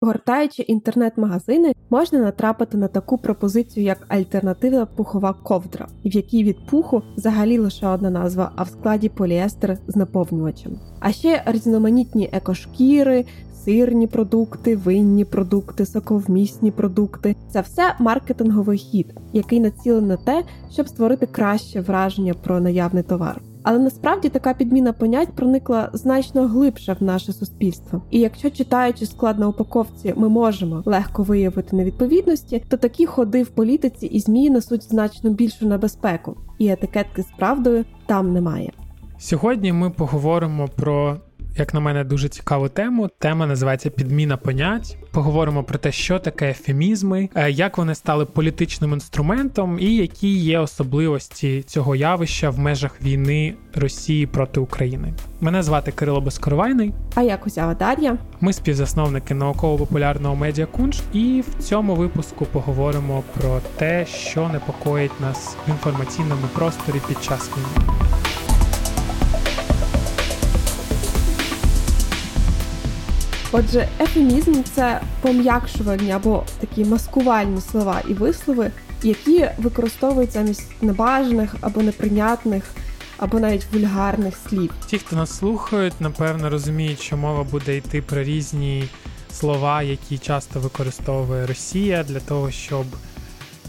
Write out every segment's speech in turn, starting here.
Гортаючи інтернет-магазини, можна натрапити на таку пропозицію, як альтернатива пухова ковдра, в якій від пуху взагалі лише одна назва, а в складі поліестер з наповнювачем. А ще різноманітні екошкіри, сирні продукти, винні продукти, соковмісні продукти це все маркетинговий хід, який націлений на те, щоб створити краще враження про наявний товар. Але насправді така підміна понять проникла значно глибше в наше суспільство. І якщо читаючи склад на упаковці, ми можемо легко виявити невідповідності, то такі ходи в політиці і змі несуть значно більшу небезпеку, і етикетки з правдою там немає. Сьогодні ми поговоримо про як на мене, дуже цікаву тему. Тема називається Підміна понять. Поговоримо про те, що таке ефемізми, е, як вони стали політичним інструментом, і які є особливості цього явища в межах війни Росії проти України. Мене звати Кирило Безкоровайний. А я Кузява Дар'я. Ми співзасновники науково-популярного медіа Кунш, і в цьому випуску поговоримо про те, що непокоїть нас в інформаційному просторі під час війни. Отже, ефемізм це пом'якшувальні або такі маскувальні слова і вислови, які використовують замість небажаних або неприйнятних. Або навіть вульгарних слів. Ті, хто нас слухають, напевно розуміють, що мова буде йти про різні слова, які часто використовує Росія для того, щоб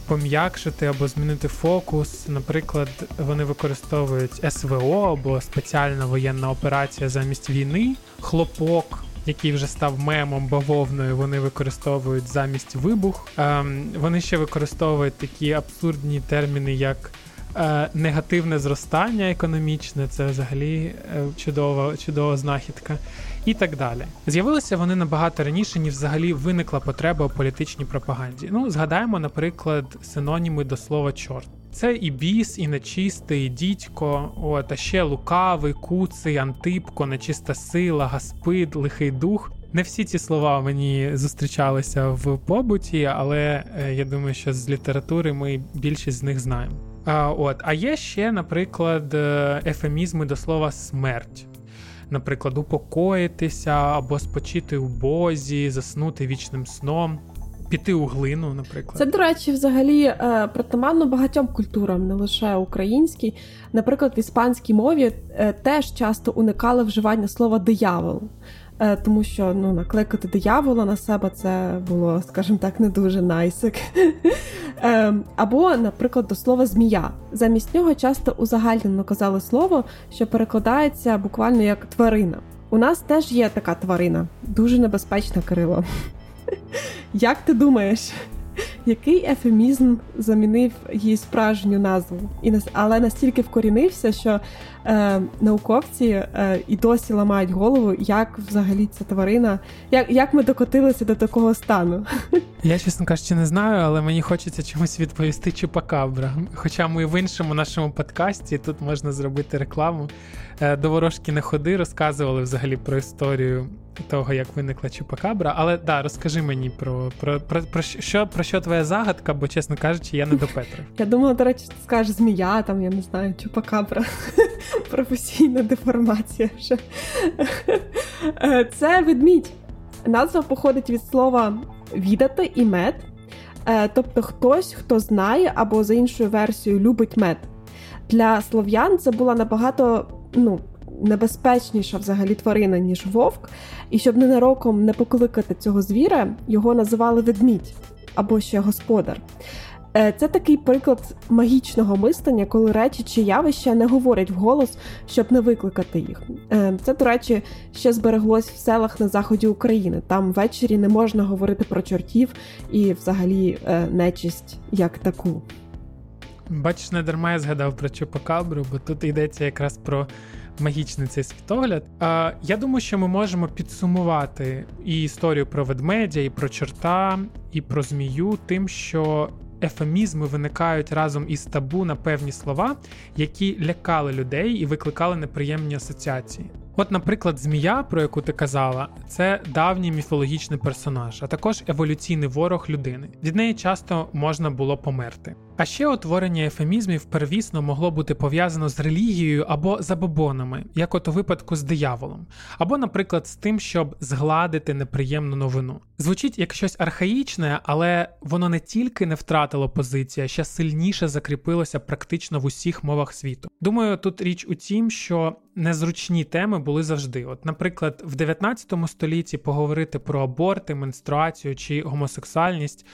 пом'якшити або змінити фокус. Наприклад, вони використовують СВО або спеціальна воєнна операція замість війни, хлопок який вже став мемом бавовною, вони використовують замість вибух. Ем, вони ще використовують такі абсурдні терміни, як е, негативне зростання економічне, це взагалі е, чудова, чудова знахідка. І так далі. З'явилися вони набагато раніше, ніж взагалі виникла потреба у політичній пропаганді. Ну, згадаємо, наприклад, синоніми до слова чорт. Це і біс, і нечистий, і дідько, от, а ще лукавий, куций, антипко, нечиста сила, гаспид, лихий дух. Не всі ці слова мені зустрічалися в побуті, але е, я думаю, що з літератури ми більшість з них знаємо. А от, а є ще, наприклад, е, ефемізми до слова смерть. Наприклад, упокоїтися або спочити у бозі, заснути вічним сном піти у глину, наприклад. Це, до речі, взагалі е, притаманно багатьом культурам, не лише українській. Наприклад, в іспанській мові е, теж часто уникали вживання слова диявол. Е, тому що ну накликати диявола на себе це було, скажімо так, не дуже найсик. Або, наприклад, до слова змія. Замість нього часто узагальнено казали слово, що перекладається буквально як тварина. У нас теж є така тварина, дуже небезпечна Кирило. Як ти думаєш, який ефемізм замінив її справжню назву? І але настільки вкорінився, що е, науковці е, і досі ламають голову, як взагалі ця тварина, як як ми докотилися до такого стану? Я, чесно кажучи, не знаю, але мені хочеться чомусь відповісти Чупакабра. Хоча ми в іншому нашому подкасті тут можна зробити рекламу. Е, до ворожки не ходи, розказували взагалі про історію того, як виникла Чупакабра. Але да, розкажи мені про про, про, про що про що твоя загадка, бо, чесно кажучи, я не до Петра. Я думала, до речі, ти скажеш змія, там, я не знаю, Чупакабра. Професійна деформація. вже. Е, це ведмідь. Назва походить від слова відати і мед. Е, тобто хтось, хто знає або за іншою версією любить мед. Для слов'ян це була набагато ну, небезпечніша взагалі тварина, ніж вовк. І щоб ненароком не покликати цього звіра, його називали ведмідь або ще господар. Е, це такий приклад магічного мислення, коли речі чи явища не говорять вголос, щоб не викликати їх. Е, це, до речі, ще збереглось в селах на заході України. Там ввечері не можна говорити про чортів і, взагалі, е, нечисть як таку. Бачиш, не дарма я згадав про Чупакабру, бо тут йдеться якраз про магічний цей світогляд. А, Я думаю, що ми можемо підсумувати і історію про ведмедя, і про чорта, і про змію, тим, що ефемізми виникають разом із табу на певні слова, які лякали людей і викликали неприємні асоціації. От, наприклад, змія, про яку ти казала, це давній міфологічний персонаж, а також еволюційний ворог людини. Від неї часто можна було померти. А ще утворення ефемізмів первісно могло бути пов'язано з релігією або забобонами, як от у випадку з дияволом, або, наприклад, з тим, щоб згладити неприємну новину. Звучить як щось архаїчне, але воно не тільки не втратило позиції, а ще сильніше закріпилося практично в усіх мовах світу. Думаю, тут річ у тім, що незручні теми були завжди. От, наприклад, в 19 столітті поговорити про аборти, менструацію чи гомосексуальність.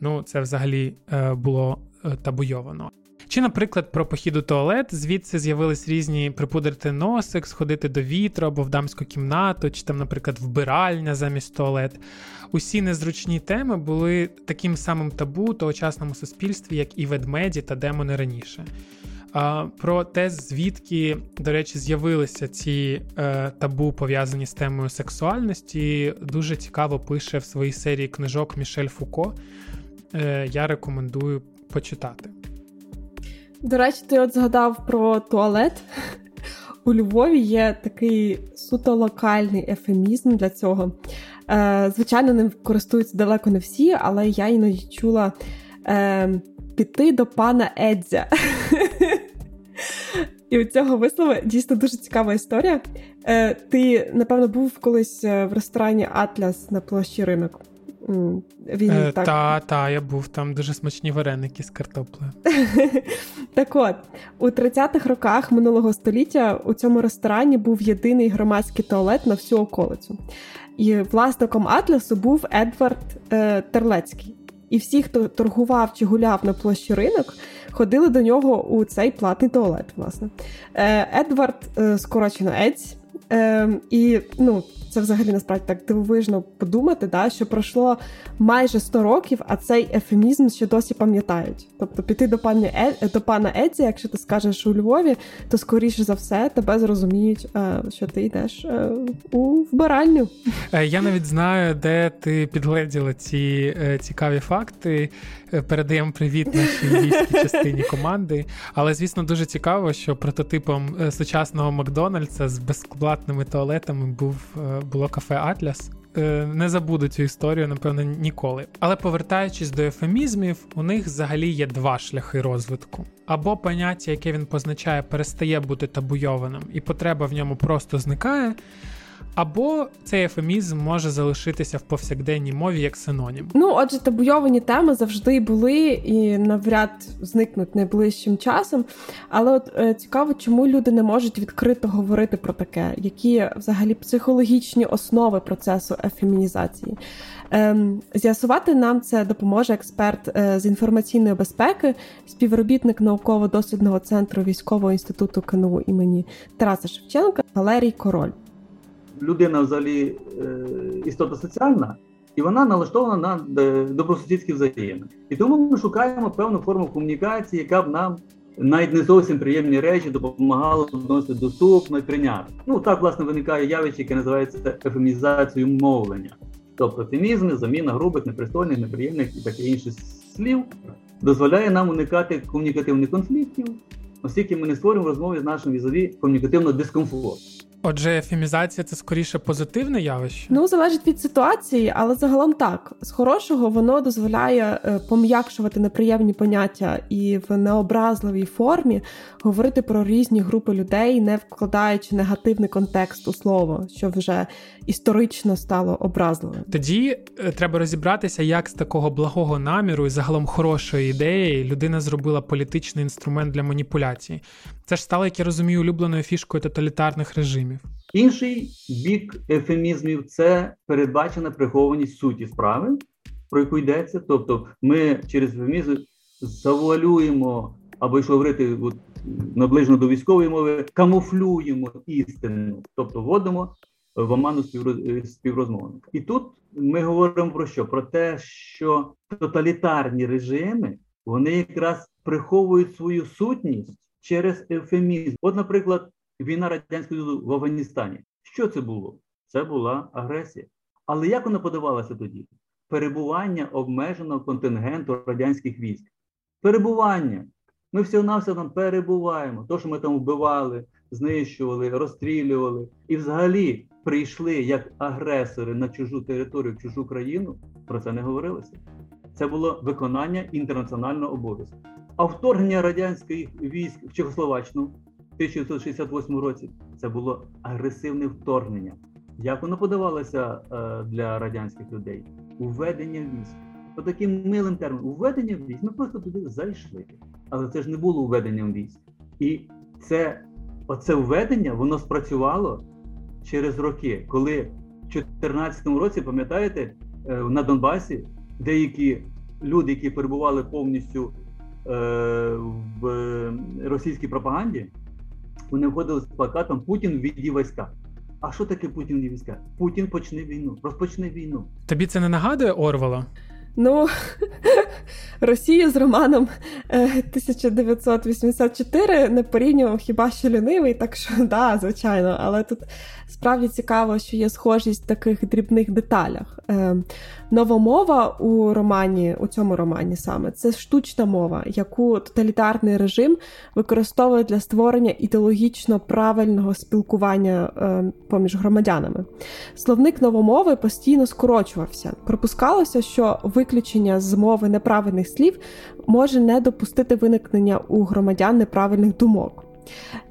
Ну, це взагалі е, було Е, табуйовано. Чи, наприклад, про похід у туалет, звідси з'явились різні припудрити носик, сходити до вітру або в дамську кімнату, чи там, наприклад, вбиральня замість туалет. Усі незручні теми були таким самим табу у тогочасному суспільстві, як і ведмеді та демони раніше. Про те, звідки, до речі, з'явилися ці е, табу пов'язані з темою сексуальності, дуже цікаво пише в своїй серії книжок Мішель Фуко. Е, Я рекомендую почитати. До речі, ти от згадав про туалет. У Львові є такий суто локальний ефемізм для цього. Е, Звичайно, ним користуються далеко не всі, але я іноді чула е, піти до пана Едзя. І у цього вислову дійсно дуже цікава історія. Е, Ти, напевно, був колись е, в ресторані Атляс на площі ринок. Він е, так... Та, та, я був там дуже смачні вареники з картоплею. Так от, у 30-х роках минулого століття у цьому ресторані був єдиний громадський туалет на всю околицю. І власником Атласу був Едвард е, Терлецький. І всі, хто торгував чи гуляв на площі ринок, ходили до нього у цей платний туалет. власне. Е, Едвард, е, скорочено Едь, е, і ну, це взагалі насправді так дивовижно подумати, да, що пройшло майже 100 років, а цей ефемізм ще досі пам'ятають. Тобто піти до пані е, до пана Едзі, якщо ти скажеш у Львові, то скоріше за все тебе зрозуміють, е, що ти йдеш е, у вбиральню. Я навіть знаю, де ти підгледіла ці цікаві факти. Передаємо привіт нашій львівській частині команди. Але звісно дуже цікаво, що прототипом сучасного Макдональдса з безплатними туалетами був було кафе Атляс. Е, не забуду цю історію, напевно, ніколи. Але повертаючись до ефемізмів, у них взагалі є два шляхи розвитку. Або поняття, яке він позначає, перестає бути табуйованим, і потреба в ньому просто зникає. Або цей ефемізм може залишитися в повсякденній мові як синонім. Ну, отже, табуйовані теми завжди були і навряд зникнуть найближчим часом. Але от е, цікаво, чому люди не можуть відкрито говорити про таке, які взагалі психологічні основи процесу ефемінізації. Ем, З'ясувати нам це допоможе експерт е, з інформаційної безпеки, співробітник науково-дослідного центру військового інституту КНУ імені Тараса Шевченка Валерій Король людина взагалі е, істота соціальна, і вона налаштована на е, добросусідські взаємини. І тому ми шукаємо певну форму комунікації, яка б нам навіть не зовсім приємні речі допомагала доносити доступно і прийняти. Ну так власне виникає явище, яке називається ефемізацією мовлення. Тобто ефемізми, заміна грубих, непристойних, неприємних і таке інше слів дозволяє нам уникати комунікативних конфліктів, оскільки ми не створюємо розмови з нашим візові комунікативного дискомфорту. Отже, ефемізація це скоріше позитивне явище? Ну залежить від ситуації, але загалом так з хорошого воно дозволяє е, пом'якшувати неприємні поняття і в необразливій формі говорити про різні групи людей, не вкладаючи негативний контекст у слово, що вже історично стало образливим. Тоді е, треба розібратися, як з такого благого наміру і загалом хорошої ідеї людина зробила політичний інструмент для маніпуляції. Це ж стало, як я розумію, улюбленою фішкою тоталітарних режимів. Інший бік ефемізмів це передбачена прихованість суті справи, про яку йдеться. Тобто, ми через ефемізм завуалюємо, або якщо говорити от, наближено до військової мови, камуфлюємо істину, тобто вводимо в оману співрозмовника. І тут ми говоримо про що? Про те, що тоталітарні режими вони якраз приховують свою сутність через ефемізм. От, наприклад, війна радянського Союзу в Афганістані. Що це було? Це була агресія. Але як вона подавалася тоді? Перебування обмеженого контингенту радянських військ. Перебування. Ми всього-навсього там перебуваємо. То, що ми там вбивали, знищували, розстрілювали. І взагалі прийшли як агресори на чужу територію, чужу країну. Про це не говорилося. Це було виконання інтернаціонального обов'язку. А вторгнення радянських військ в Чехословаччину 1968 році це було агресивне вторгнення. Як воно подавалося е, для радянських людей? Уведення військ. По таким милим терміном, уведення військ. Ми просто туди зайшли. Але це ж не було введенням військ. І це оце введення воно спрацювало через роки, коли в 2014 році, пам'ятаєте, е, на Донбасі деякі люди, які перебували повністю е, в російській пропаганді, вони входили з плакатом Путін віді війська. А що таке Путін і війська? Путін почне війну, розпочне війну. Тобі це не нагадує Орвела? Ну, Росію з романом 1984 е, не порівнював хіба що лінивий, так що да, звичайно, але тут справді цікаво, що є схожість в таких дрібних деталях. Е, нова мова у романі, у цьому романі саме це штучна мова, яку тоталітарний режим використовує для створення ідеологічно правильного спілкування е, поміж громадянами. Словник новомови постійно скорочувався. Припускалося, що виключення з мови неправильних слів може не допустити виникнення у громадян неправильних думок.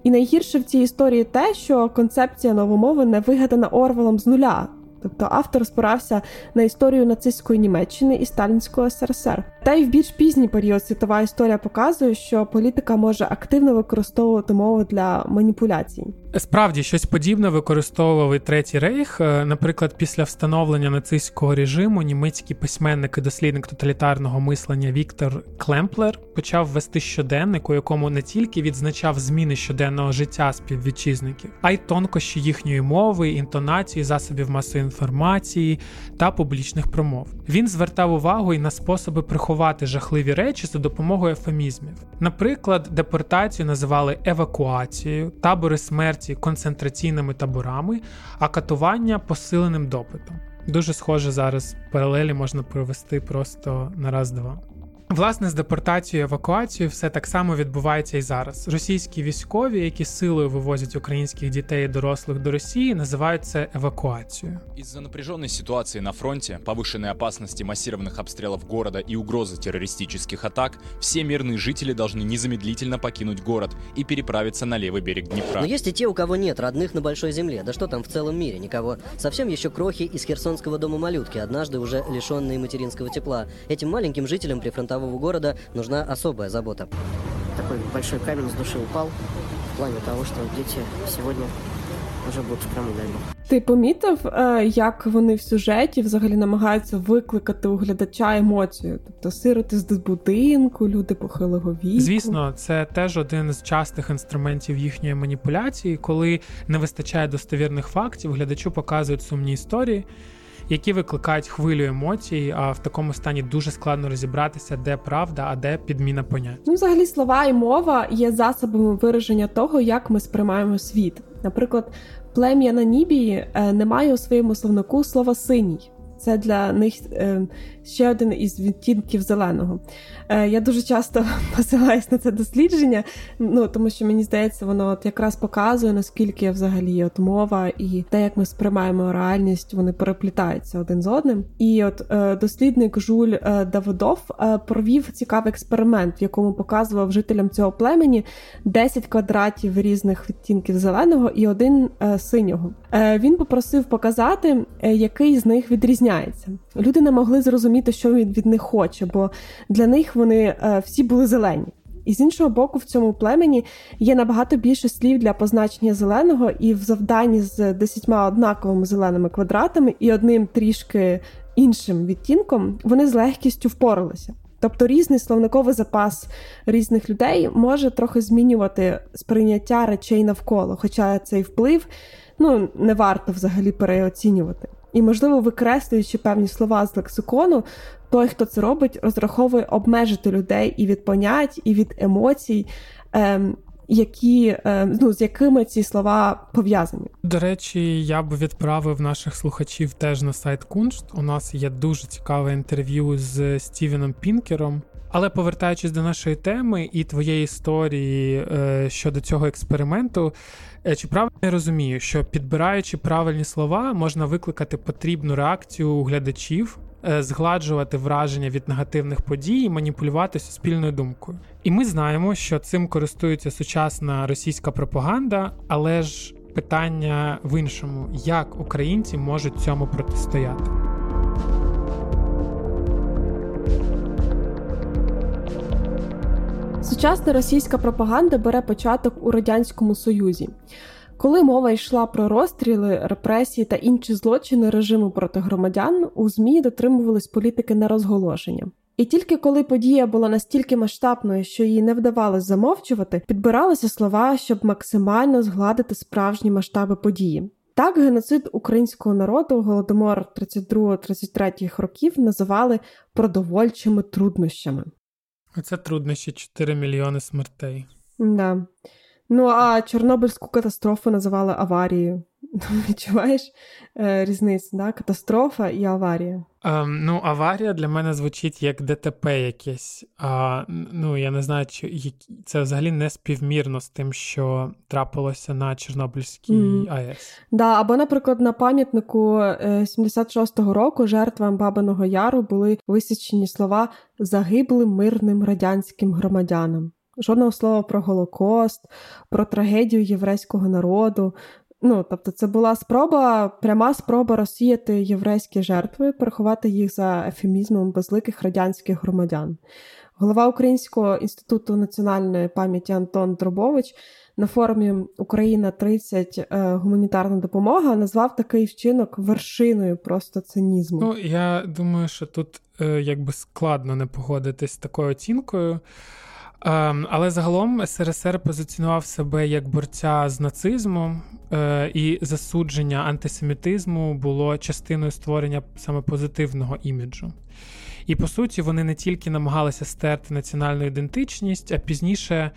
І найгірше в цій історії те, що концепція новомови не вигадана Орвелом з нуля. Тобто автор спирався на історію нацистської Німеччини і Сталінського СРСР. Та й в більш пізній період світова історія показує, що політика може активно використовувати мову для маніпуляцій. Справді щось подібне використовував і третій рейх. Е, наприклад, після встановлення нацистського режиму німецький письменник і дослідник тоталітарного мислення Віктор Клемплер почав вести щоденник, у якому не тільки відзначав зміни щоденного життя співвітчизників, а й тонкощі їхньої мови, інтонації, засобів масової інформації та публічних промов. Він звертав увагу і на способи приховати жахливі речі за допомогою ефемізмів. Наприклад, депортацію називали евакуацією, табори смерті концентраційними таборами, а катування посиленим допитом. Дуже схоже зараз паралелі можна провести просто на раз-два. Власне, з депортацією евакуацією все так само відбувається і зараз. Російські військові, які силою вивозять українських дітей і дорослих до Росії, називають це евакуацією. Из-за напряженной ситуации на фронте, повышенной опасности массированных обстрелов города и угрозы террористических атак, все мирные жители должны незамедлительно покинуть город и переправиться на левый берег Днепра. Но есть и те, у кого нет родных на большой земле. Да что там в целом мире, никого. Совсем еще крохи из херсонского дома малютки, однажды уже лишенные материнского тепла. Этим маленьким жителям прифронтового прифронтового города нужна особая забота. Такой большой камень с души упал в плане того, что дети сегодня вже будуть в Криму, дай Бог. Ти помітив, е, як вони в сюжеті взагалі намагаються викликати у глядача емоцію? Тобто сироти з будинку, люди похилого віку? Звісно, це теж один з частих інструментів їхньої маніпуляції, коли не вистачає достовірних фактів, глядачу показують сумні історії які викликають хвилю емоцій, а в такому стані дуже складно розібратися, де правда, а де підміна понять. Ну, взагалі, слова і мова є засобами вираження того, як ми сприймаємо світ. Наприклад, плем'я Нанібії Нібії не має у своєму словнику слова синій. Це для них е, ще один із відтінків зеленого. Е, Я дуже часто посилаюсь на це дослідження, ну тому що мені здається, воно от якраз показує, наскільки взагалі от мова і те, як ми сприймаємо реальність, вони переплітаються один з одним. І от е, дослідник Жуль е, Давидов провів цікавий експеримент, в якому показував жителям цього племені 10 квадратів різних відтінків зеленого і один синього. Він попросив показати, який з них відрізняється. Люди не могли зрозуміти, що він від них хоче, бо для них вони е, всі були зелені. І з іншого боку, в цьому племені є набагато більше слів для позначення зеленого, і в завданні з десятьма однаковими зеленими квадратами і одним трішки іншим відтінком вони з легкістю впоралися. Тобто різний словниковий запас різних людей може трохи змінювати сприйняття речей навколо, хоча цей вплив ну, не варто взагалі переоцінювати. І, можливо, викреслюючи певні слова з лексикону, той, хто це робить, розраховує обмежити людей і від понять, і від емоцій, ем, які ем, ну з якими ці слова пов'язані. До речі, я б відправив наших слухачів теж на сайт Куншт. У нас є дуже цікаве інтерв'ю з Стівеном Пінкером. Але повертаючись до нашої теми і твоєї історії е, щодо цього експерименту, чи правильно я розумію, що підбираючи правильні слова, можна викликати потрібну реакцію у глядачів е, згладжувати враження від негативних подій і маніпулювати суспільною думкою. І ми знаємо, що цим користується сучасна російська пропаганда, але ж питання в іншому: як українці можуть цьому протистояти? Сучасна російська пропаганда бере початок у радянському союзі. Коли мова йшла про розстріли, репресії та інші злочини режиму проти громадян, у ЗМІ дотримувались політики нерозголошення. І тільки коли подія була настільки масштабною, що її не вдавалось замовчувати, підбиралися слова, щоб максимально згладити справжні масштаби події. Так, геноцид українського народу голодомор 32-33 років називали продовольчими труднощами. Оце труднощі 4 мільйони смертей. Да. Ну а Чорнобильську катастрофу називали аварією. Відчуваєш е, різницю, да? катастрофа і аварія. Ем, ну, аварія для мене звучить як ДТП якесь. А, Ну, я не знаю, чи це взагалі не співмірно з тим, що трапилося на Чорнобильській mm. АЕС. Да, Або, наприклад, на пам'ятнику 76-го е, року жертвам Бабиного Яру були висічені слова загиблим мирним радянським громадянам. Жодного слова про Голокост, про трагедію єврейського народу. Ну, тобто, це була спроба, пряма спроба розсіяти єврейські жертви, переховати їх за ефемізмом безликих радянських громадян. Голова Українського інституту національної пам'яті Антон Дробович на форумі Україна 30 е, гуманітарна допомога назвав такий вчинок вершиною просто цинізму. Ну я думаю, що тут е, якби складно не погодитись з такою оцінкою. Ем, але загалом СРСР позиціонував себе як борця з нацизмом, е, і засудження антисемітизму було частиною створення саме позитивного іміджу. І по суті, вони не тільки намагалися стерти національну ідентичність, а пізніше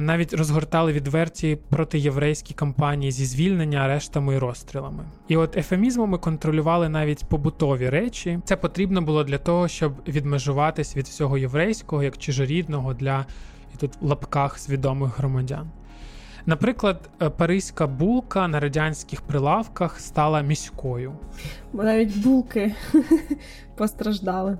навіть розгортали відверті протиєврейські кампанії зі звільнення, арештами і розстрілами. І от ефемізмами контролювали навіть побутові речі. Це потрібно було для того, щоб відмежуватись від всього єврейського, як чужорідного для і тут в лапках свідомих громадян. Наприклад, е, паризька булка на радянських прилавках стала міською. Навіть булки постраждали.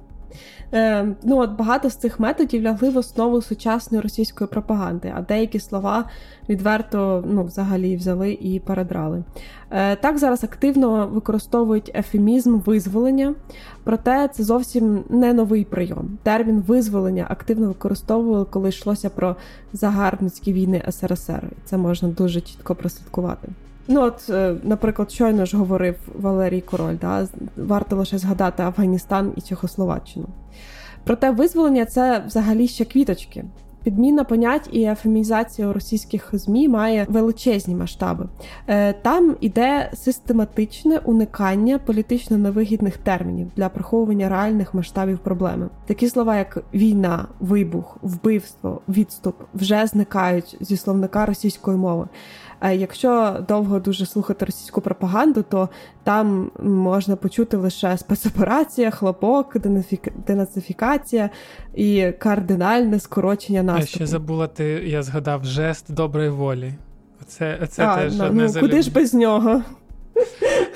Е, ну от Багато з цих методів лягли в основу сучасної російської пропаганди, а деякі слова відверто ну, взагалі взяли і передрали. Е, Так зараз активно використовують ефемізм визволення, проте це зовсім не новий прийом. Термін визволення активно використовували, коли йшлося про загарбницькі війни СРСР. Це можна дуже чітко прослідкувати. Ну, от, е, наприклад, щойно ж говорив Валерій Король, да? варто лише згадати Афганістан і Чехословаччину. Проте визволення це взагалі ще квіточки. Підміна понять і ефемізація російських змі має величезні масштаби. Е, там іде систематичне уникання політично невигідних термінів для приховування реальних масштабів проблеми. Такі слова, як війна, вибух, вбивство, відступ, вже зникають зі словника російської мови. Якщо довго дуже слухати російську пропаганду, то там можна почути лише спецоперація, хлопок, денацифікація і кардинальне скорочення наступу. А ще забула ти, я згадав жест доброї волі. Це це а, теж ну, не ну, куди ж без нього.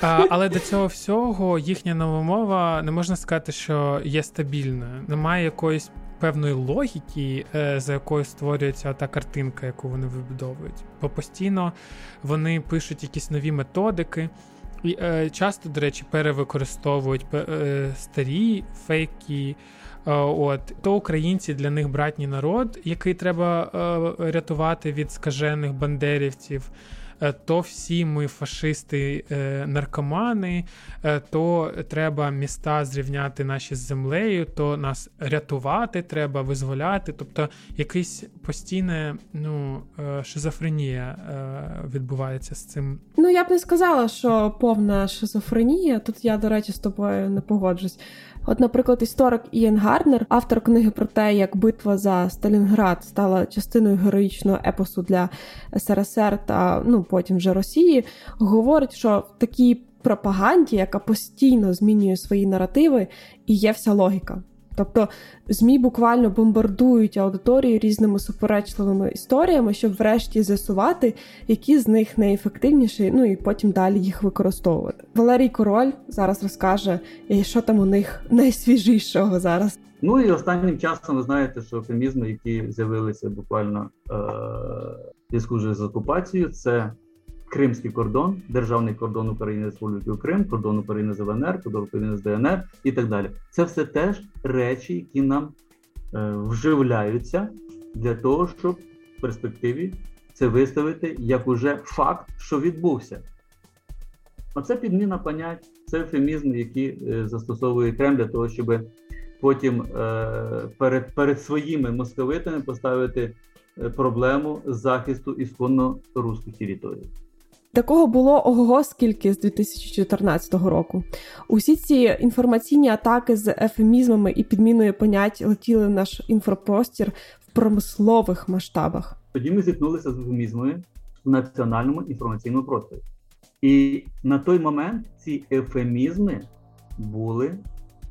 А, Але до цього всього їхня нова мова не можна сказати, що є стабільною. Немає якоїсь певної логіки, е, за якою створюється та картинка, яку вони вибудовують. Бо постійно вони пишуть якісь нові методики. І е, часто, до речі, перевикористовують е, старі фейки. От то українці для них братній народ, який треба рятувати від скажених бандерівців. Е, то всі ми фашисти, е, наркомани, е, то треба міста зрівняти наші з землею, то нас рятувати треба, визволяти. Тобто якийсь постійна ну, шизофренія відбувається з цим. Ну я б не сказала, що повна шизофренія. Тут я, до речі, з тобою не погоджусь. От, наприклад, історик Ієн Гарнер, автор книги про те, як битва за Сталінград стала частиною героїчного епосу для СРСР та ну потім вже Росії, говорить, що в такій пропаганді, яка постійно змінює свої наративи, і є вся логіка. Тобто ЗМІ буквально бомбардують аудиторію різними суперечливими історіями, щоб врешті з'ясувати, які з них найефективніші, ну і потім далі їх використовувати. Валерій Король зараз розкаже, що там у них найсвіжішого зараз. Ну і останнім часом ви знаєте, що ефемізми, які з'явилися буквально е- зв'язку з окупацією, це Кримський кордон, державний кордон України Республіки Крим, кордон України з ЛНР, кордон України з ДНР і так далі. Це все теж речі, які нам е, вживляються для того, щоб в перспективі це виставити як уже факт, що відбувся. Оце підміна понять, це ефемізм, який е, застосовує Кремль для того, щоб потім е, перед, перед своїми московитами поставити е, проблему захисту ісконно руських територій. Такого було ого скільки з 2014 року. Усі ці інформаційні атаки з ефемізмами і підміною понять летіли в наш інфопростір в промислових масштабах. Тоді ми зіткнулися з ефемізмами в національному інформаційному просторі. І на той момент ці ефемізми були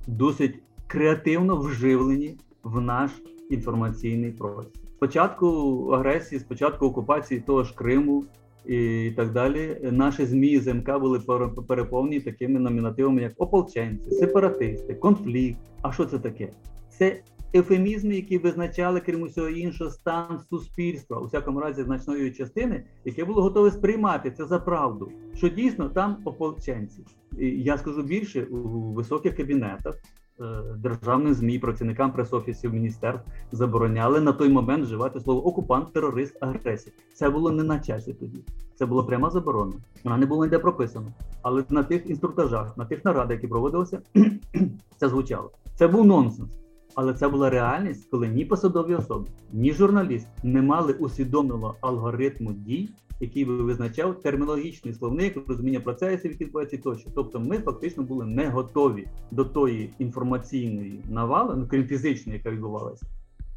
досить креативно вживлені в наш інформаційний простір. Спочатку агресії, спочатку окупації того ж Криму і так далі. Наші змі ЗМК були переповнені такими номінативами, як ополченці, сепаратисти, конфлікт. А що це таке? Це ефемізми, які визначали, крім усього іншого, стан суспільства, у всякому разі, значної частини, яке було готове сприймати це за правду, що дійсно там ополченці. І Я скажу більше у високих кабінетах. Е, державних змі, працівникам прес-офісів міністерств забороняли на той момент вживати слово окупант, терорист, агресія. Це було не на часі тоді. Це була пряма заборона. Вона не була ніде прописана. Але на тих інструктажах, на тих нарадах, які проводилися, це звучало. Це був нонсенс. Але це була реальність, коли ні посадові особи, ні журналіст не мали усвідомленого алгоритму дій, який би визначав термінологічний словник, розуміння процесів, які відбуваються тощо. Тобто, ми фактично були не готові до тої інформаційної навали, ну крім фізичної, яка відбувалася,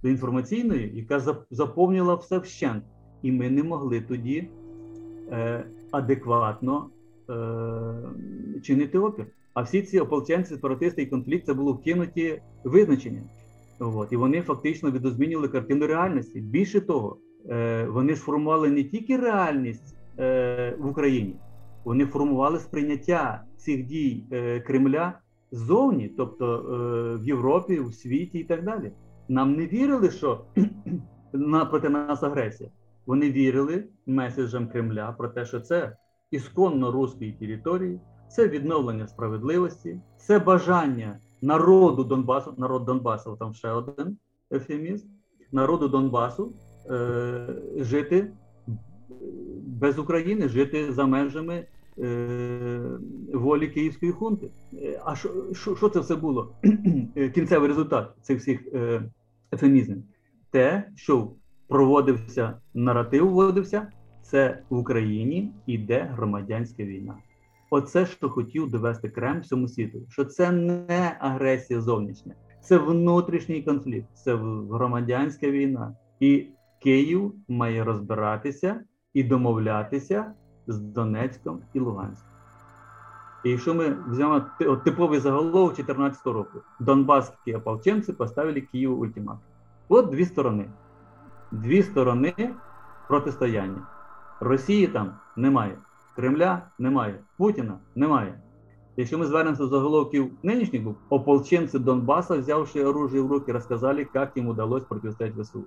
до інформаційної, яка заповнювала все вщент, і ми не могли тоді е, адекватно е, чинити опір. А всі ці ополченці, сепаратисти і конфлікт це було вкинуті визначення. От. І вони фактично відозмінювали картину реальності. Більше того, е, вони сформували не тільки реальність е, в Україні, вони формували сприйняття цих дій е, Кремля ззовні, тобто в Європі, в світі і так далі. Нам не вірили, що проти нас агресія. Вони вірили меседжам Кремля про те, що це ісконно руської території це відновлення справедливості, це бажання народу Донбасу, народ Донбасу, там ще один ефемізм, народу Донбасу е, жити без України, жити за межами е, волі Київської хунти. Е, а що, що, це все було? Кінцевий результат цих всіх е, ефемізмів? Те, що проводився наратив, вводився, це в Україні іде громадянська війна. Оце що хотів довести Кремль всьому світу, що це не агресія зовнішня, це внутрішній конфлікт, це громадянська війна, і Київ має розбиратися і домовлятися з Донецьком і Луганськом. І якщо ми взяємо типовий заголовок 2014 року, Донбасські ополченці поставили Києву ультиматум. От дві сторони. Дві сторони протистояння. Росії там немає. Кремля немає, Путіна немає. Якщо ми звернемося до заголовків нинішніх ополченці Донбаса, взявши оружие в руки, розказали, як їм удалось протистояти ВСУ.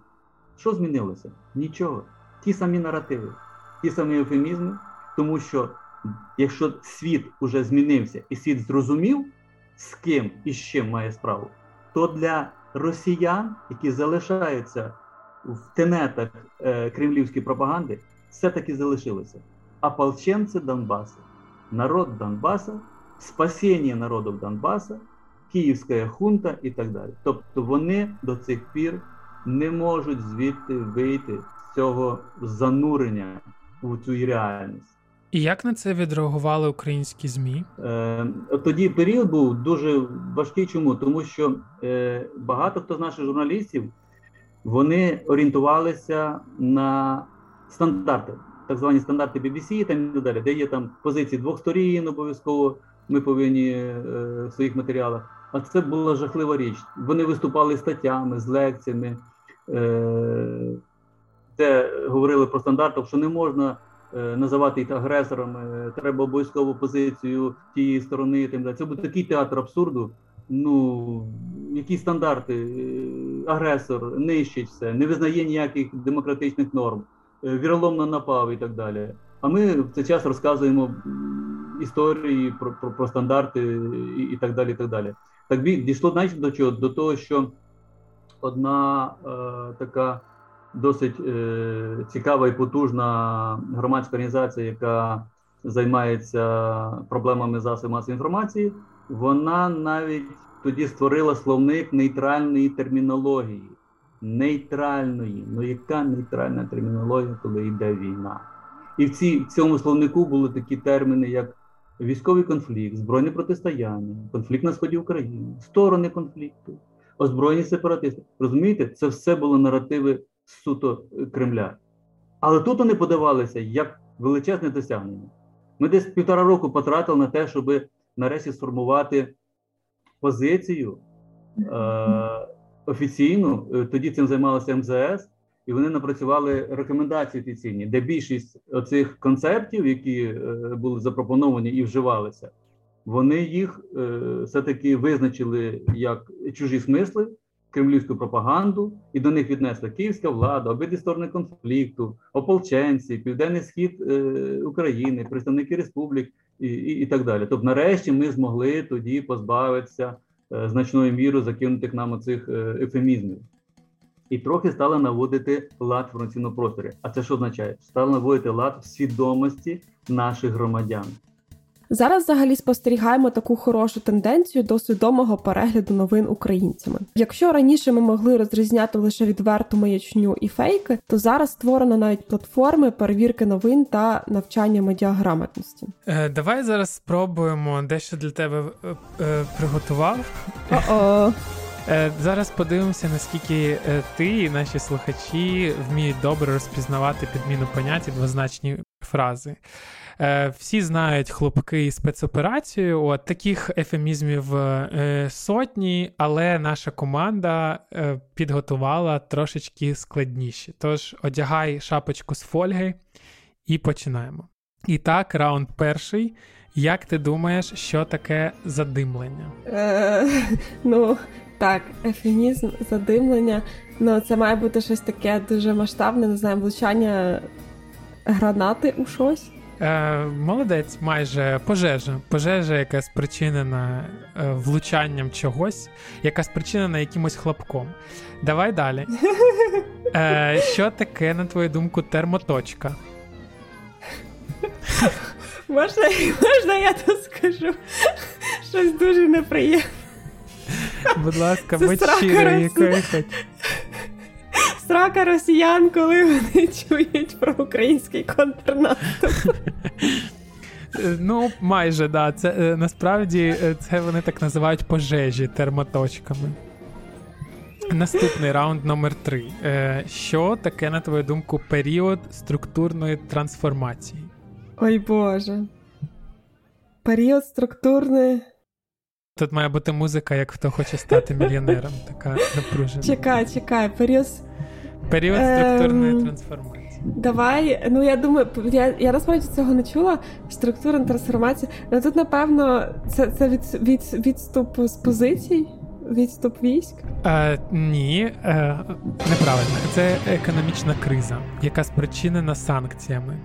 Що змінилося? Нічого. Ті самі наративи, ті самі ефемізми, тому що якщо світ уже змінився і світ зрозумів, з ким і з чим має справу, то для росіян, які залишаються в тенетах е, кремлівської пропаганди, все-таки залишилося ополченцы Донбасса, народ Донбасса, спасіння народу Донбаса, Київська хунта і так далі. Тобто вони до цих пір не можуть звідти вийти з цього занурення у цю реальність. І як на це відреагували українські змі? Е, Тоді період був дуже важкий. Чому? Тому що е, багато хто з наших журналістів вони орієнтувалися на стандарти так звані стандарти BBC там і далі, де є там позиції двох сторін, обов'язково ми повинні е, в своїх матеріалах. А це була жахлива річ. Вони виступали статтями, з лекціями, е, де говорили про стандарти, що не можна е, називати їх агресорами, треба обов'язково позицію тієї сторони. Тим Це був такий театр абсурду. Ну, які стандарти? Е, агресор нищить все, не визнає ніяких демократичних норм, віроломно напав і так далі. А ми в цей час розказуємо історії про про, про стандарти і, і так далі. і Так далі. Так дійшло значить до чого? До того, що одна е, така досить е, цікава і потужна громадська організація, яка займається проблемами засобів масової інформації, вона навіть тоді створила словник нейтральної термінології. Нейтральної, ну яка нейтральна термінологія, коли йде війна? І в, ці, в цьому словнику були такі терміни, як військовий конфлікт, збройне протистояння, конфлікт на сході України, сторони конфлікту, озброєні сепаратисти. Розумієте, це все було наративи суто Кремля. Але тут вони подавалися як величезне досягнення. Ми десь півтора року потратили на те, щоб нарешті сформувати позицію е, офіційну. Е, тоді цим займалося МЗС і вони напрацювали рекомендації офіційні, де більшість оцих концептів, які е, були запропоновані і вживалися, вони їх е, все-таки визначили як чужі смисли, кремлівську пропаганду, і до них віднесла київська влада, обидві сторони конфлікту, ополченці, південний схід України, представники республік і, і, і так далі. Тобто, нарешті, ми змогли тоді позбавитися значною мірою закинутих нам цих ефемізмів і трохи стали наводити лад в інформаційному просторі. А це що означає? Стали наводити лад в свідомості наших громадян. Зараз взагалі спостерігаємо таку хорошу тенденцію до свідомого перегляду новин українцями. Якщо раніше ми могли розрізняти лише відверту маячню і фейки, то зараз створено навіть платформи перевірки новин та навчання медіаграмотності. Е, Давай зараз спробуємо дещо для тебе е, е, приготував. О-о. Е, зараз подивимося, наскільки е, ти і наші слухачі вміють добре розпізнавати підміну понять двозначні фрази. Е, всі знають хлопки і спецоперацію. От таких ефемізмів сотні, але наша команда підготувала трошечки складніші. Тож одягай шапочку з фольги і починаємо. І так, раунд перший. Як ти думаєш, що таке задимлення? Е, Ну, так, ефемізм, задимлення. Ну, це має бути щось таке дуже масштабне, не знаю, влучання гранати у щось. Е, Молодець, майже пожежа. Пожежа, яка спричинена е, влучанням чогось, яка спричинена якимось хлопком. Давай далі. Е, Що таке, на твою думку, термоточка? Можна, можна я то скажу? Щось дуже неприємне. Будь ласка, будь щиро, якої хоч. Срака росіян, коли вони чують про український контрнаступ. Ну, майже, да. Це е, насправді е, це вони так називають пожежі термоточками. Наступний раунд номер три. Е, що таке, на твою думку, період структурної трансформації? Ой Боже. Період структурної. Тут має бути музика, як хто хоче стати мільйонером. Така напружена. Чекай, чекай, період. Період структурної ем... трансформації. Давай, ну я думаю, я я насправді цього не чула. Структурна трансформація. Ну тут, напевно, це це від, від, відступ з позицій, відступ військ? Е, Ні, е, неправильно. Це економічна криза, яка спричинена санкціями.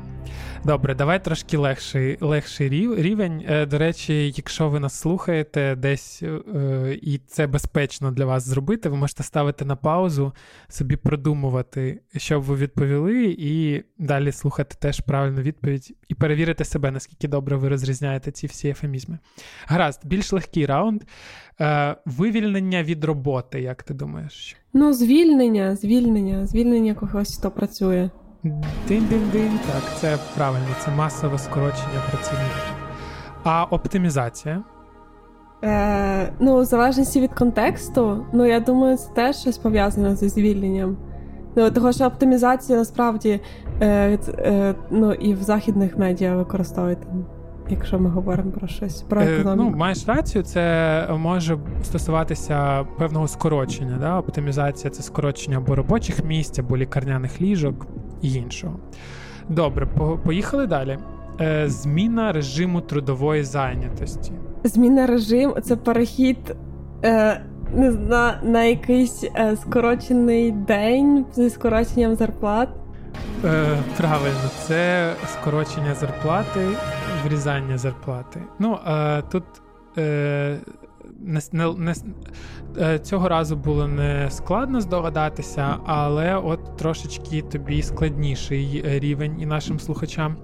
Добре, давай трошки легший легший рівень. Е, до речі, якщо ви нас слухаєте десь е, і це безпечно для вас зробити, ви можете ставити на паузу, собі продумувати, що б ви відповіли, і далі слухати теж правильну відповідь і перевірити себе, наскільки добре ви розрізняєте ці всі ефемізми. Гаразд, більш легкий раунд. Е, вивільнення від роботи, як ти думаєш? Ну, звільнення, звільнення, звільнення когось, хто працює. Дин-дин-дин, так, це правильно, це масове скорочення працівників. А оптимізація? Е, Ну, в залежності від контексту, ну я думаю, це теж щось пов'язане зі звільненням. Ну, Того що оптимізація насправді е, е, ну, і в західних медіа використовують якщо ми говоримо про щось про Е, ну, маєш рацію, це може стосуватися певного скорочення. Да? Оптимізація це скорочення або робочих місць, або лікарняних ліжок і іншого. Добре, поїхали далі. Е, Зміна режиму трудової зайнятості. Зміна режим це перехід е, не знаю, на якийсь е, скорочений день зі скороченням зарплат. Е, правильно, це скорочення зарплати, врізання зарплати. Ну, е, тут е, не, не, не, е, цього разу було не складно здогадатися, але от трошечки тобі складніший е, рівень і нашим слухачам.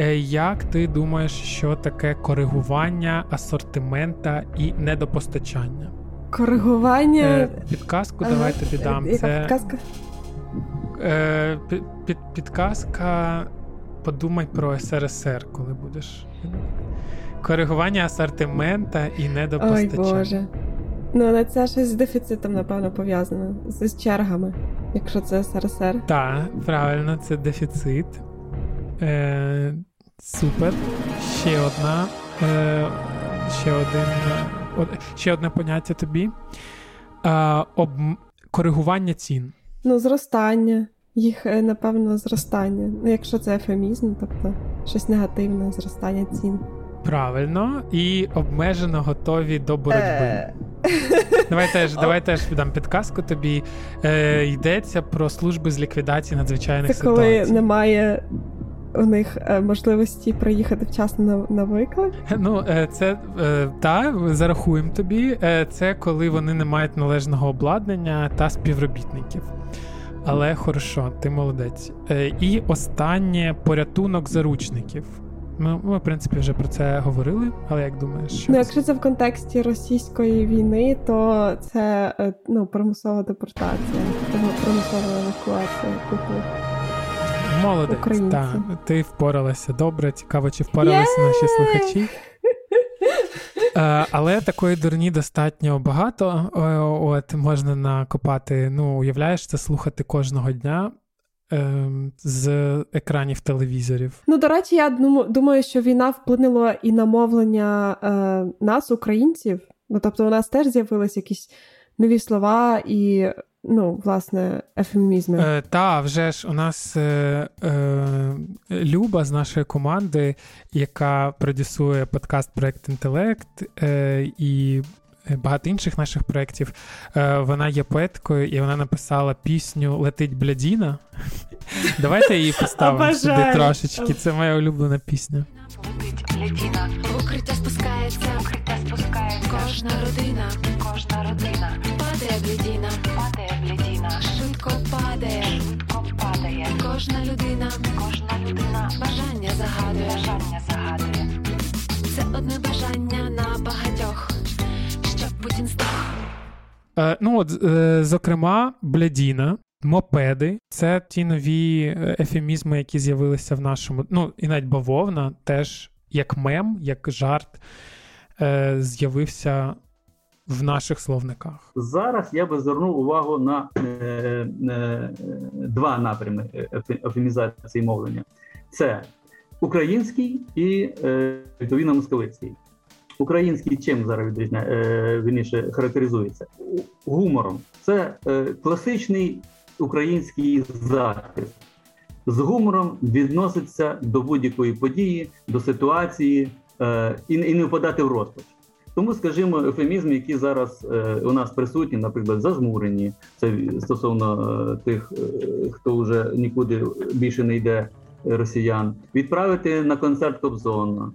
Е, Як ти думаєш, що таке коригування асортимента і недопостачання? Коригування. Е, Підказку Ага. давай тобі дам. Яка Це підказка? Е, під, під, підказка. Подумай про СРСР, коли будеш. Коригування асортимента і Ой, недопостачання. Боже. Ну, але це щось з дефіцитом, напевно, пов'язано. З, з чергами, якщо це СРСР. Так, правильно, це дефіцит. Е, супер. Ще одна. Е, ще один. од- ще одне поняття тобі. Е, об, коригування цін. Ну, зростання. Їх, е, напевно, зростання. Ну, якщо це ефемізм, тобто щось негативне, зростання цін. Правильно. І обмежено готові до боротьби. Е, Давай теж, давай теж дам підказку тобі. Е, йдеться про служби з ліквідації надзвичайних Це коли ситуацій. немає у них е, можливості приїхати вчасно на, на виклик. Ну, е, це е, та зарахуємо тобі. Е, це коли вони не мають належного обладнання та співробітників. Але хорошо, ти молодець. Е, і останнє порятунок заручників. Ми, ми, в принципі, вже про це говорили, але як думаєш, що Ну, якщо це в контексті російської війни, то це е, ну, примусова депортація, примусова евакуація. Типу. молодець, українці. так, ти впоралася добре. Цікаво, чи впоралися наші слухачі. Е, але такої дурні достатньо багато. Е, От можна накопати. Ну, уявляєш, це слухати кожного дня з екранів телевізорів. Ну, до речі, я думаю, що війна вплинула і на мовлення е, нас, українців. Ну, тобто, у нас теж з'явились якісь нові слова і, ну, власне, ефемізми. Е, та вже ж у нас е, е, Люба з нашої команди, яка продюсує подкаст Проект Інтелект е, і багато інших наших проєктів. Е, вона є поеткою, і вона написала пісню Летить блядіна. Давайте її поставимо сюди трошечки. Це моя улюблена пісня. Летіна, укриття спускається, укриття спускається. Кожна родина, кожна родина. Падає блідіна, падає блідіна. Швидко падає, швидко падає. Кожна людина, кожна людина. Бажання загадує, бажання загадує. Це одне бажання на багатьох, став. Е, ну, от, е, зокрема, блядіна, мопеди це ті нові е, ефемізми, які з'явилися в нашому. Ну, і навіть бавовна теж як мем, як жарт е, з'явився в наших словниках. Зараз я би звернув увагу на е, е, два напрями ефе- ефемізації мовлення: це український і е, відповідно московицький. Український чим зараз відрізняє е, вірніше характеризується гумором. Це е, класичний український захист. З гумором відноситься до будь-якої події, до ситуації е, і, не впадати в розпач. Тому, скажімо, ефемізми, які зараз у нас присутні, наприклад, зажмурені, це стосовно тих, хто вже нікуди більше не йде росіян, відправити на концерт Кобзона,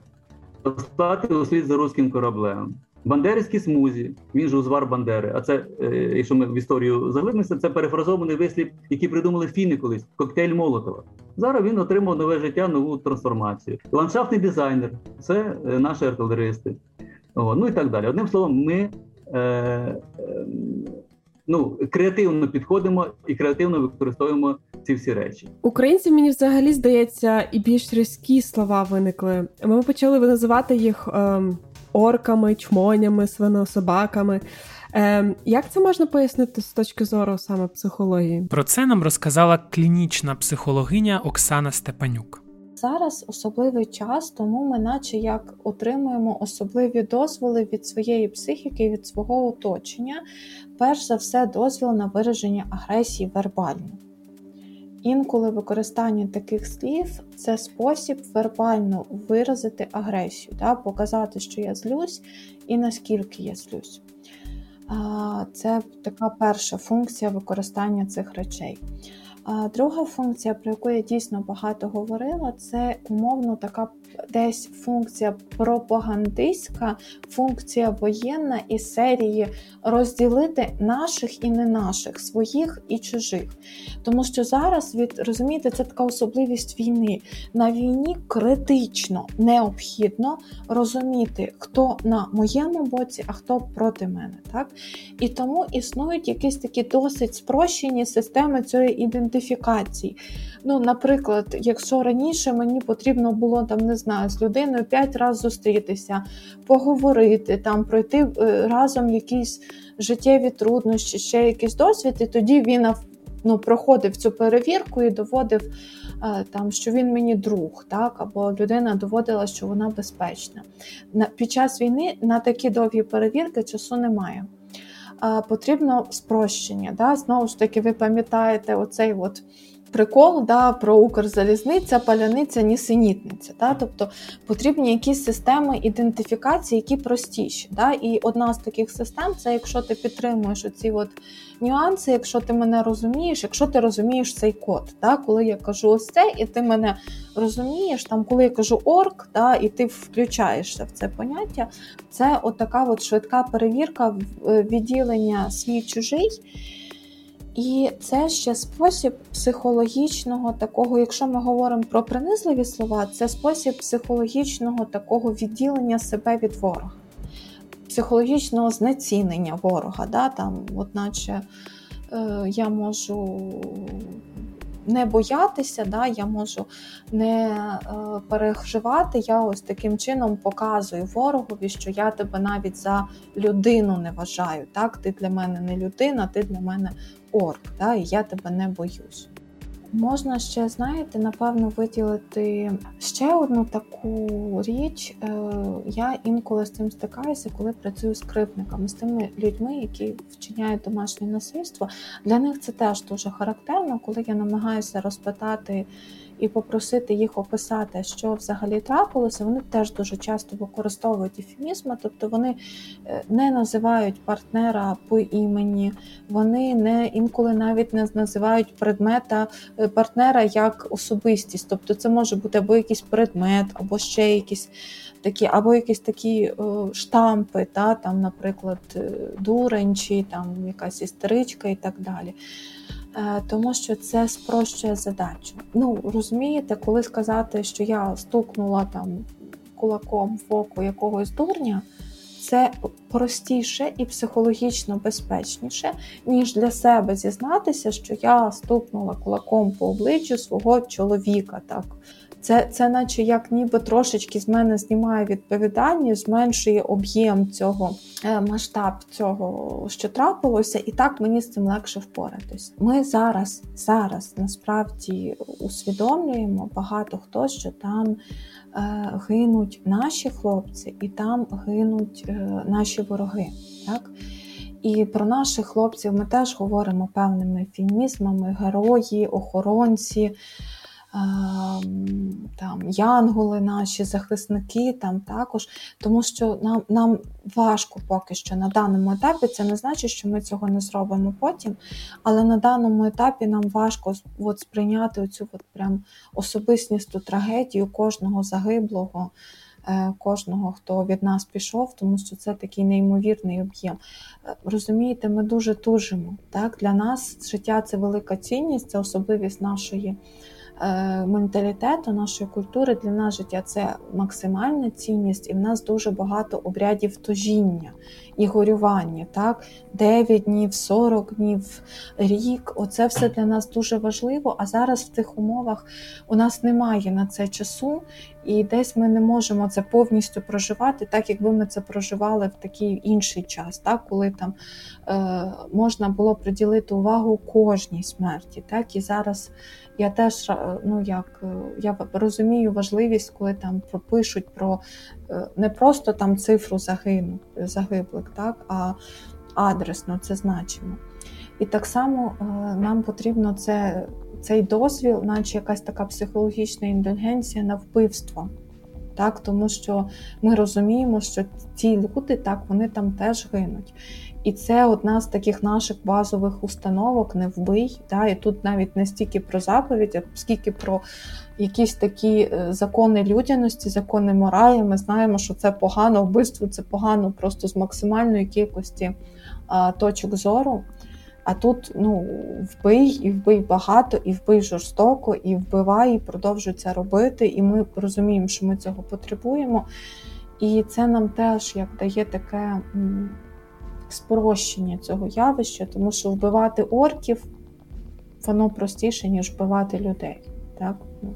послати услід за руським кораблем. Бандерівські смузі, він же узвар Бандери. А це, е, якщо ми в історію заглибимося, це перефразований вислів, який придумали фіни колись коктейль Молотова. Зараз він отримав нове життя, нову трансформацію. Ландшафтний дизайнер це е, наші артилеристи. О, ну і так далі. Одним словом, ми е, е, ну, креативно підходимо і креативно використовуємо ці всі речі. Українців мені взагалі здається, і більш різкі слова виникли. Ми почали називати їх ем, орками, чмонями, свинособаками. Ем, як це можна пояснити з точки зору саме психології? Про це нам розказала клінічна психологиня Оксана Степанюк. Зараз особливий час, тому ми, наче як отримуємо особливі дозволи від своєї психіки, від свого оточення. Перш за все, дозвіл на вираження агресії вербально. Інколи використання таких слів це спосіб вербально виразити агресію, да, показати, що я злюсь і наскільки я злюсь. Це така перша функція використання цих речей. Друга функція, про яку я дійсно багато говорила, це умовно така десь функція пропагандистська, функція воєнна із серії розділити наших і не наших, своїх і чужих. Тому що зараз від розумієте, це така особливість війни. На війні критично необхідно розуміти, хто на моєму боці, а хто проти мене. Так? І тому існують якісь такі досить спрощені системи цієї ідентифікації. Ну, Наприклад, якщо раніше мені потрібно було там, не знаю, з людиною п'ять разів зустрітися, поговорити, там, пройти е, разом якісь життєві труднощі, ще якийсь досвід, і тоді він ну, проходив цю перевірку і доводив, е, там, що він мені друг, так, або людина доводила, що вона безпечна. Під час війни на такі довгі перевірки часу немає. Потрібно спрощення. Да? Знову ж таки, ви пам'ятаєте оцей от прикол да, про Укрзалізниця, паляниця, нісенітниця. Да? Тобто потрібні якісь системи ідентифікації, які простіші. Да? І одна з таких систем це якщо ти підтримуєш оці от нюанси, якщо ти мене розумієш, якщо ти розумієш цей код. Да? Коли я кажу ось це, і ти мене розумієш, там, коли я кажу орк, да, і ти включаєшся в це поняття, це от така от швидка перевірка е, відділення свій чужий. І це ще спосіб психологічного такого, якщо ми говоримо про принизливі слова, це спосіб психологічного такого відділення себе від ворога, психологічного знецінення ворога. Да? Там, от наче е, я можу не боятися, да, я можу не е, переживати. Я ось таким чином показую ворогові, що я тебе навіть за людину не вважаю. Так, Ти для мене не людина, ти для мене орк, да, і я тебе не боюсь. Можна ще, знаєте, напевно, виділити ще одну таку річ. Е, я інколи з цим стикаюся, коли працюю з кривдниками, з тими людьми, які вчиняють домашнє насильство. Для них це теж дуже характерно, коли я намагаюся розпитати і попросити їх описати, що взагалі трапилося, вони теж дуже часто використовують ефемізми, тобто вони е, не називають партнера по імені, вони не інколи навіть не називають предмета е, партнера як особистість. Тобто це може бути або якийсь предмет, або ще якісь такі, або якісь такі е, штампи, та, там, наприклад, дурень чи там якась істеричка і так далі. Е, тому що це спрощує задачу. Ну, розумієте, коли сказати, що я стукнула там кулаком в око якогось дурня, це простіше і психологічно безпечніше, ніж для себе зізнатися, що я стукнула кулаком по обличчю свого чоловіка. так. Це, це наче як ніби трошечки з мене знімає відповідальність, зменшує об'єм цього е, масштаб цього, що трапилося, і так мені з цим легше впоратись. Ми зараз, зараз насправді усвідомлюємо багато хто, що там е, гинуть наші хлопці, і там гинуть е, наші вороги. Так? І про наших хлопців ми теж говоримо певними фінізмами, герої, охоронці. Ем, там янголи, наші захисники там також, тому що нам нам важко поки що на даному етапі. Це не значить, що ми цього не зробимо потім. Але на даному етапі нам важко от сприйняти цю от прям особистісту трагедію кожного загиблого. Е, кожного, хто від нас пішов, тому що це такий неймовірний об'єм. Е, розумієте, ми дуже тужимо. Так? Для нас життя це велика цінність, це особливість нашої менталітету, нашої культури для нас життя це максимальна цінність, і в нас дуже багато обрядів тожіння і горювання. Так? 9 днів, 40 днів, рік. Оце все для нас дуже важливо. А зараз в тих умовах у нас немає на це часу. І десь ми не можемо це повністю проживати, так якби ми це проживали в такий інший час, так коли там е, можна було приділити увагу кожній смерті. Так і зараз я теж е, ну як е, я розумію важливість, коли там пропишуть про е, не просто там цифру загину, загиблих, так а адресно це значимо. І так само нам потрібно це, цей дозвіл, наче якась така психологічна індульгенція на вбивство. Так, Тому що ми розуміємо, що ці люди так, вони там теж гинуть. І це одна з таких наших базових установок не вбий. Да? І тут навіть не стільки про заповідь, а скільки про якісь такі е, закони людяності, закони моралі. Ми знаємо, що це погано, вбивство це погано просто з максимальної кількості а, точок зору. А тут ну, вбий, і вбий багато, і вбий жорстоко, і вбивай, і продовжуй це робити. І ми розуміємо, що ми цього потребуємо. І це нам теж як дає таке спрощення цього явища, тому що вбивати орків воно простіше, ніж вбивати людей. Так? Ну,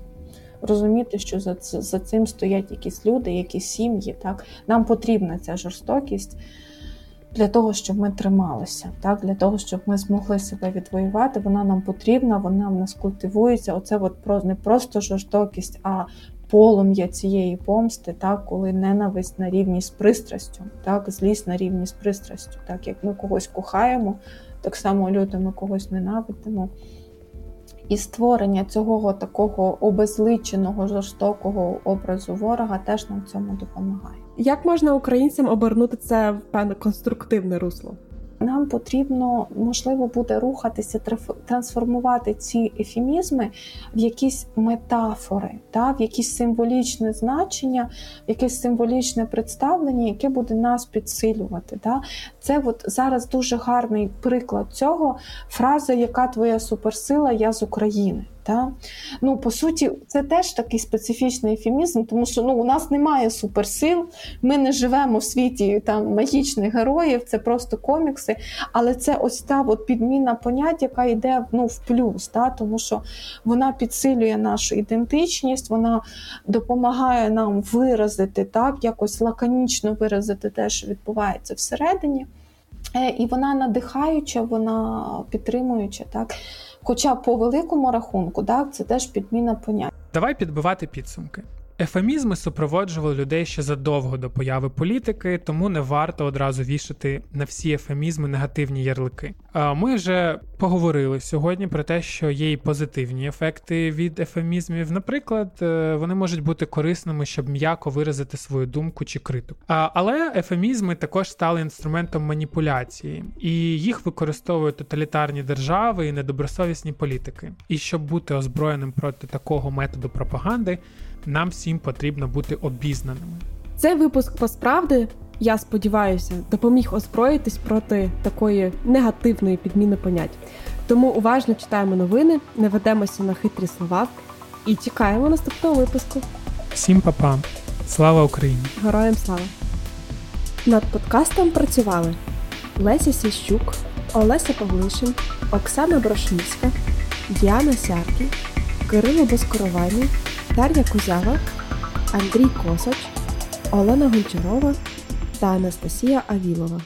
розуміти, що за за цим стоять якісь люди, якісь сім'ї. Так? Нам потрібна ця жорстокість для того, щоб ми трималися, так? для того, щоб ми змогли себе відвоювати. Вона нам потрібна, вона в нас культивується. Оце от не просто жорстокість, а полум'я цієї помсти, так, коли ненависть на рівні з пристрастю, так, злість на рівні з пристрастю, так як ми когось кохаємо, так само люди ми когось ненавидимо. І створення цього такого обезличеного жорстокого образу ворога теж нам цьому допомагає. Як можна українцям обернути це в певне конструктивне русло? нам потрібно можливо буде рухатися, трансформувати ці ефемізми в якісь метафори, та, в якісь символічне значення, в якесь символічне представлення, яке буде нас підсилювати. Та. Це от зараз дуже гарний приклад цього фраза, яка твоя суперсила, я з України. Та? Ну, По суті, це теж такий специфічний ефемізм, тому що ну, у нас немає суперсил, ми не живемо в світі там магічних героїв, це просто комікси. Але це ось та от підміна понять, яка йде ну, в плюс, та? тому що вона підсилює нашу ідентичність, вона допомагає нам виразити так, якось лаконічно виразити те, що відбувається всередині. Е, і вона надихаюча, вона підтримуюча, так. Хоча по великому рахунку, так, це теж підміна понять. Давай підбивати підсумки. Ефемізми супроводжували людей ще задовго до появи політики, тому не варто одразу вішати на всі ефемізми негативні ярлики. Ми вже поговорили сьогодні про те, що є і позитивні ефекти від ефемізмів. Наприклад, е, вони можуть бути корисними, щоб м'яко виразити свою думку чи критику. Але ефемізми також стали інструментом маніпуляції, і їх використовують тоталітарні держави і недобросовісні політики. І щоб бути озброєним проти такого методу пропаганди нам всім потрібно бути обізнаними. Цей випуск посправди, я сподіваюся, допоміг озброїтись проти такої негативної підміни понять. Тому уважно читаємо новини, не ведемося на хитрі слова і чекаємо наступного випуску. Всім па-па! Слава Україні! Героям слава! Над подкастом працювали Леся Сіщук, Олеся Павлишин, Оксана Брошницька, Діана Сяркій, Кирило Безкоровайний Дар'я Кузява, Андрій Косач, Олена Гончарова та Анастасія Авілова.